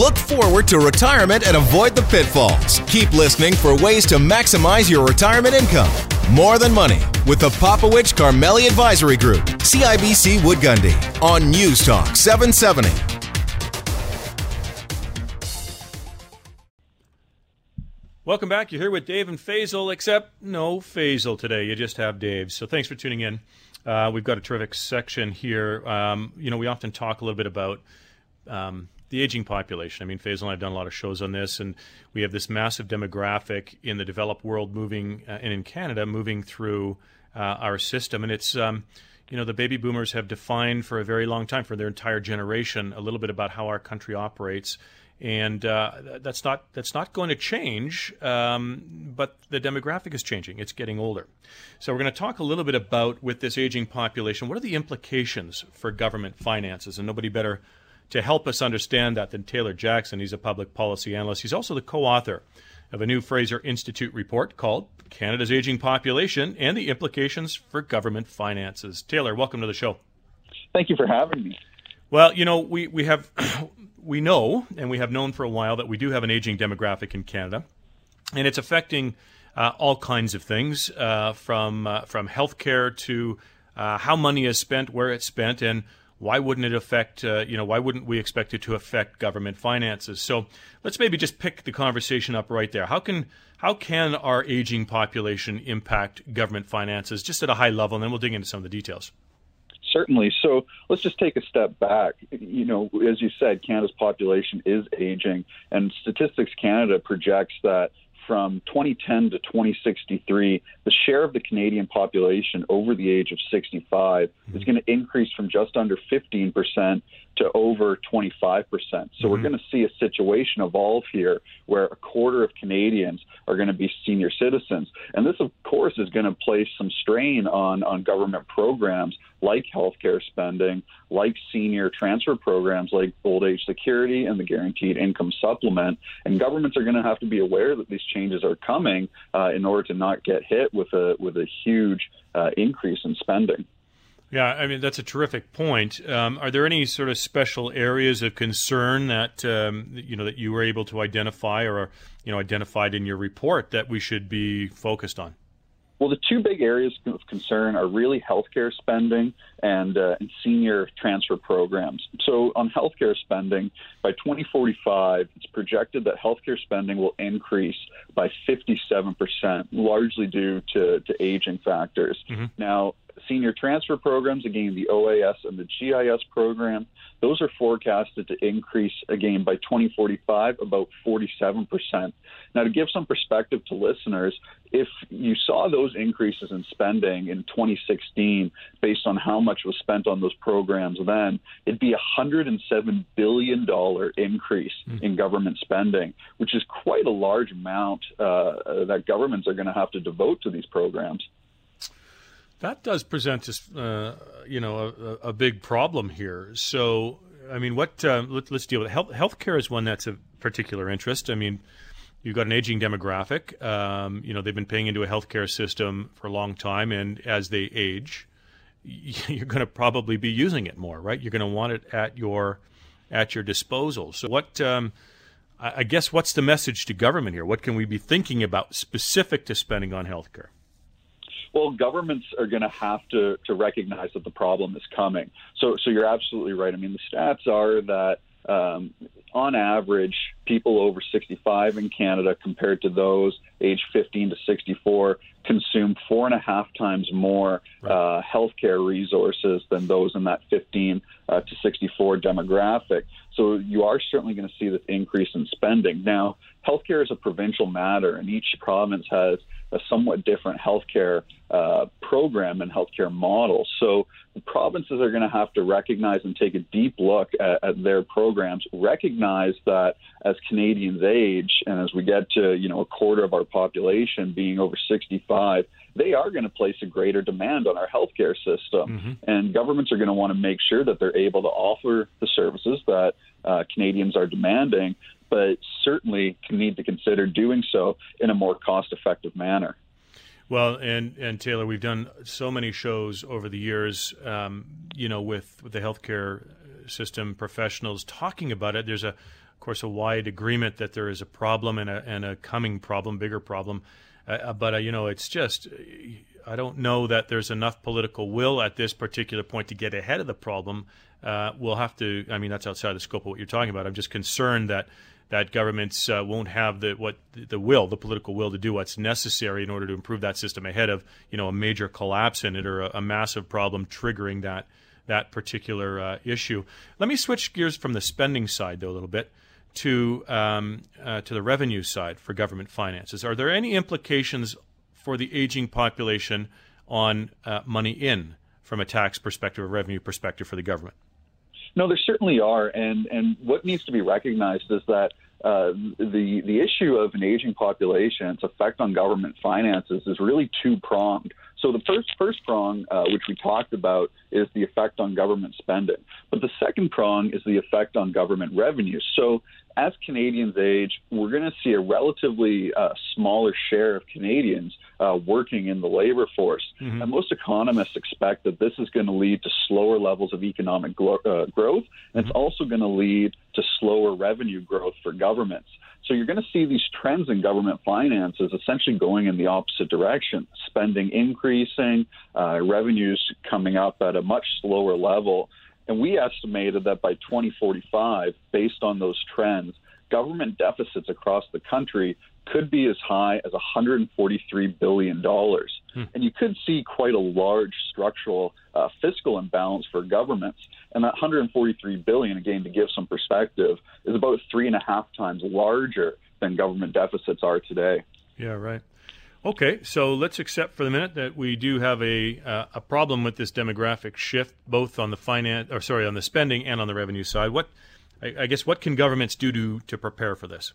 Look forward to retirement and avoid the pitfalls. Keep listening for ways to maximize your retirement income. More Than Money with the Popowich Karmali Advisory Group, CIBC Wood Gundy, on News Talk 770. Welcome back. You're here with Dave and Faisal, except no Faisal today. You just have Dave. So thanks for tuning in. Uh, we've got a terrific section here. Um, you know, we often talk a little bit about um, the aging population. I mean, Faisal and I have done a lot of shows on this, and we have this massive demographic in the developed world moving, uh, and in Canada, moving through uh, our system. And it's, um, you know, the baby boomers have defined for a very long time, for their entire generation, a little bit about how our country operates. And uh, that's not that's not going to change, um, but the demographic is changing. It's getting older, so we're going to talk a little bit about with this aging population. What are the implications for government finances? And nobody better to help us understand that than Taylor Jackson. He's a public policy analyst. He's also the co author of a new Fraser Institute report called Canada's Aging Population and the Implications for Government Finances. Taylor, welcome to the show. Thank you for having me. Well, you know, we, we have we know and we have known for a while that we do have an aging demographic in Canada, and it's affecting uh, all kinds of things uh, from uh, from healthcare to uh, how money is spent, where it's spent, and why wouldn't it affect, uh, you know, why wouldn't we expect it to affect government finances? So let's maybe just pick the conversation up right there. How can how can our aging population impact government finances, just at a high level, and then we'll dig into some of the details. Certainly. So let's just take a step back. You know, as you said, Canada's population is aging, and Statistics Canada projects that from 2010 to 2063, the share of the Canadian population over the age of 65 mm-hmm. is going to increase from just under 15% to over 25%. So mm-hmm. we're going to see a situation evolve here where a quarter of Canadians are going to be senior citizens. And this, of course, is going to place some strain on, on government programs like healthcare spending, like senior transfer programs like old age security and the guaranteed income supplement. And governments are going to have to be aware that these changes are coming uh, in order to not get hit with a, with a huge uh, increase in spending. Yeah, I mean that's a terrific point. Um, are there any sort of special areas of concern that um, you know that you were able to identify or you know identified in your report that we should be focused on? Well, the two big areas of concern are really healthcare spending and, uh, and senior transfer programs. So, on healthcare spending, by 2045, it's projected that healthcare spending will increase by 57%, largely due to, to aging factors. Mm-hmm. Now, senior transfer programs, again, the OAS and the GIS program, those are forecasted to increase again by 2045 about 47%. Now, to give some perspective to listeners, if you saw those increases in spending in 2016 based on how much was spent on those programs then, it'd be a $107 billion increase mm-hmm. in government spending, which is quite a large amount uh, that governments are going to have to devote to these programs. That does present us, uh, you know, a, a, big problem here. So, I mean, what? Uh, let, us deal with it. health. Healthcare is one that's of particular interest. I mean, you've got an aging demographic. Um, you know, they've been paying into a healthcare system for a long time, and as they age, you're going to probably be using it more, right? You're going to want it at your at your disposal. So, what? Um, I guess what's the message to government here? What can we be thinking about specific to spending on healthcare? Well, governments are going to have to to recognize that the problem is coming. So, so you're absolutely right. I mean, the stats are that um, on average, people over 65 in Canada compared to those age 15 to 64 consume four and a half times more uh, healthcare resources than those in that 15 uh, to 64 demographic. So you are certainly going to see this increase in spending. Now, healthcare is a provincial matter, and each province has a somewhat different healthcare uh, program and healthcare model. So the provinces are going to have to recognize and take a deep look at, at, their programs, recognize that as Canadians age and as we get to you know a quarter of our population being over 65, they are going to place a greater demand on our healthcare system, mm-hmm. and governments are going to want to make sure that they're able to offer the services that uh, Canadians are demanding, but certainly need to consider doing so in a more cost-effective manner. Well, and and Taylor, we've done so many shows over the years, um, you know, with with the healthcare system professionals talking about it. There's a, of course, a wide agreement that there is a problem and a and a coming problem, bigger problem. Uh, uh but uh, you know, it's just I don't know that there's enough political will at this particular point to get ahead of the problem. Uh, we'll have to. I mean, that's outside the scope of what you're talking about. I'm just concerned that that governments uh, won't have the what the will, the political will to do what's necessary in order to improve that system ahead of you know a major collapse in it or a, a massive problem triggering that that particular uh, issue. Let me switch gears from the spending side though a little bit to um, uh, to the revenue side for government finances. Are there any implications for the aging population on uh, money in from a tax perspective or revenue perspective for the government? No, there certainly are, and and what needs to be recognized is that uh, the the issue of an aging population, its effect on government finances, is really two pronged. So the first first prong, uh, which we talked about, is the effect on government spending, but the second prong is the effect on government revenue. So as Canadians age, we're going to see a relatively uh, smaller share of Canadians uh, working in the labor force. Mm-hmm. And most economists expect that this is going to lead to slower levels of economic uh, growth, and mm-hmm. it's also going to lead to slower revenue growth for governments. So you're going to see these trends in government finances essentially going in the opposite direction spending increasing, uh, revenues coming up at a much slower level. And we estimated that by 2045, based on those trends, government deficits across the country could be as high as $143 billion. Hmm. And you could see quite a large structural uh, fiscal imbalance for governments. And that 143 billion, again, to give some perspective, is about three and a half times larger than government deficits are today. Yeah, right. Okay, so let's accept for the minute that we do have a uh, a problem with this demographic shift, both on the finance, or sorry, on the spending and on the revenue side. What, I, I guess, what can governments do to to prepare for this?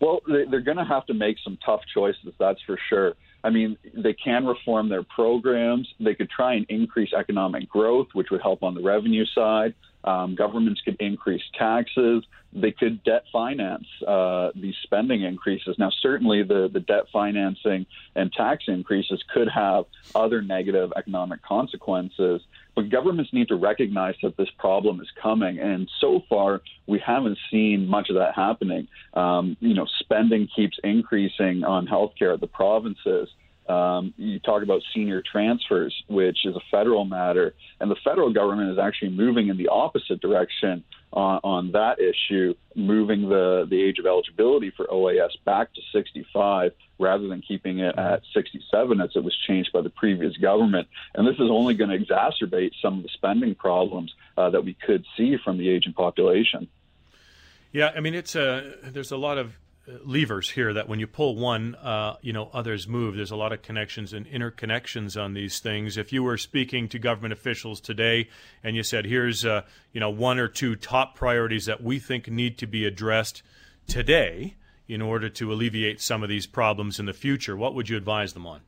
Well, they're going to have to make some tough choices, that's for sure. I mean, they can reform their programs. They could try and increase economic growth, which would help on the revenue side. Um, governments could increase taxes. They could debt finance uh, these spending increases. Now, certainly the, the debt financing and tax increases could have other negative economic consequences, but governments need to recognize that this problem is coming. And so far, we haven't seen much of that happening. Um, you know, spending keeps increasing on healthcare at the provinces. Um, you talk about senior transfers, which is a federal matter, and the federal government is actually moving in the opposite direction on, on that issue, moving the, the age of eligibility for OAS back to 65 rather than keeping it at 67 as it was changed by the previous government. And this is only going to exacerbate some of the spending problems uh, that we could see from the aging population. Yeah, I mean, it's a, there's a lot of levers here that when you pull one, uh, you know, others move. There's a lot of connections and interconnections on these things. If you were speaking to government officials today and you said, here's, uh, you know, one or two top priorities that we think need to be addressed today in order to alleviate some of these problems in the future, what would you advise them on?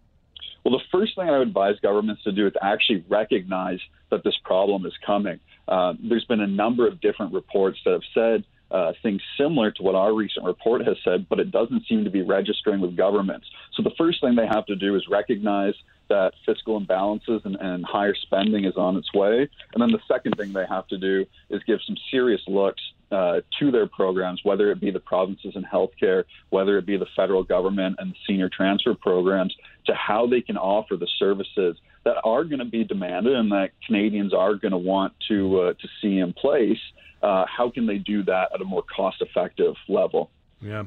Well, the first thing I would advise governments to do is actually recognize that this problem is coming. Uh, there's been a number of different reports that have said uh, things similar to what our recent report has said, but it doesn't seem to be registering with governments. So the first thing they have to do is recognize that fiscal imbalances and, and higher spending is on its way. And then the second thing they have to do is give some serious looks uh, to their programs, whether it be the provinces in healthcare, whether it be the federal government and the senior transfer programs, to how they can offer the services that are going to be demanded and that Canadians are going to want to uh, to see in place uh, how can they do that at a more cost effective level? Yeah.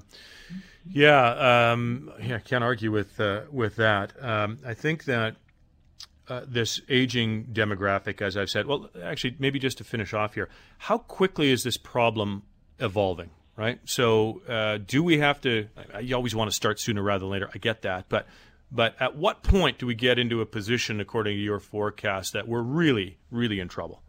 Yeah, um, yeah, can't argue with uh, with that. Um, I think that uh, this aging demographic, as I've said, well, actually, maybe just to finish off here, how quickly is this problem evolving? Right. So, uh, do we have to? You always want to start sooner rather than later. I get that, but but at what point do we get into a position, according to your forecast, that we're really, really in trouble?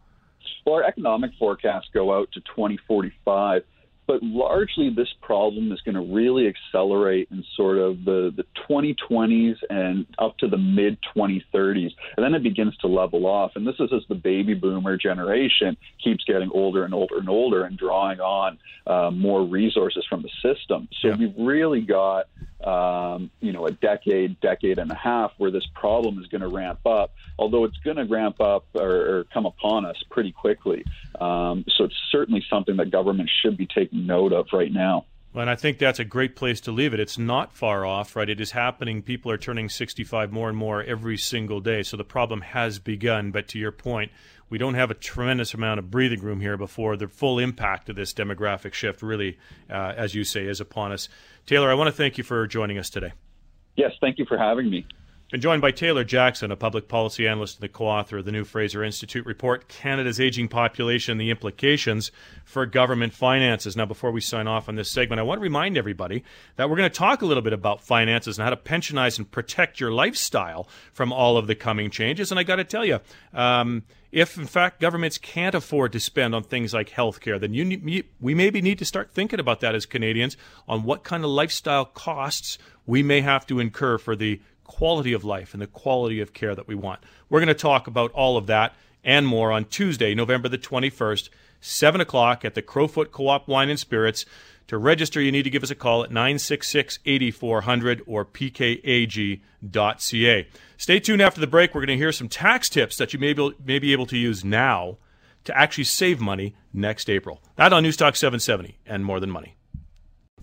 Well, our economic forecasts go out to 2045, but largely this problem is going to really accelerate in sort of the, the 2020s and up to the mid 2030s. And then it begins to level off. And this is as the baby boomer generation keeps getting older and older and older and drawing on uh, more resources from the system. So yeah. we've really got um, you know, a decade, decade and a half where this problem is going to ramp up, although it's going to ramp up or, or, come upon us pretty quickly. Um, so it's certainly something that government should be taking note of right now. And I think that's a great place to leave it. It's not far off, right? It is happening. People are turning 65 more and more every single day. So the problem has begun. But to your point, we don't have a tremendous amount of breathing room here before the full impact of this demographic shift really, uh, as you say, is upon us. Taylor, I want to thank you for joining us today. Yes, thank you for having me. Been joined by Taylor Jackson, a public policy analyst and the co author of the new Fraser Institute report, Canada's Aging Population the Implications for Government Finances. Now, before we sign off on this segment, I want to remind everybody that we're going to talk a little bit about finances and how to pensionize and protect your lifestyle from all of the coming changes. And I got to tell you, um, if in fact governments can't afford to spend on things like healthcare, then you, we maybe need to start thinking about that as Canadians on what kind of lifestyle costs we may have to incur for the quality of life and the quality of care that we want. We're going to talk about all of that and more on Tuesday, November the 21st, 7 o'clock at the Crowfoot Co op Wine and Spirits. To register, you need to give us a call at 966 8400 or pkag.ca. Stay tuned after the break. We're going to hear some tax tips that you may be, may be able to use now to actually save money next April. That on Newstalk 770 and More Than Money.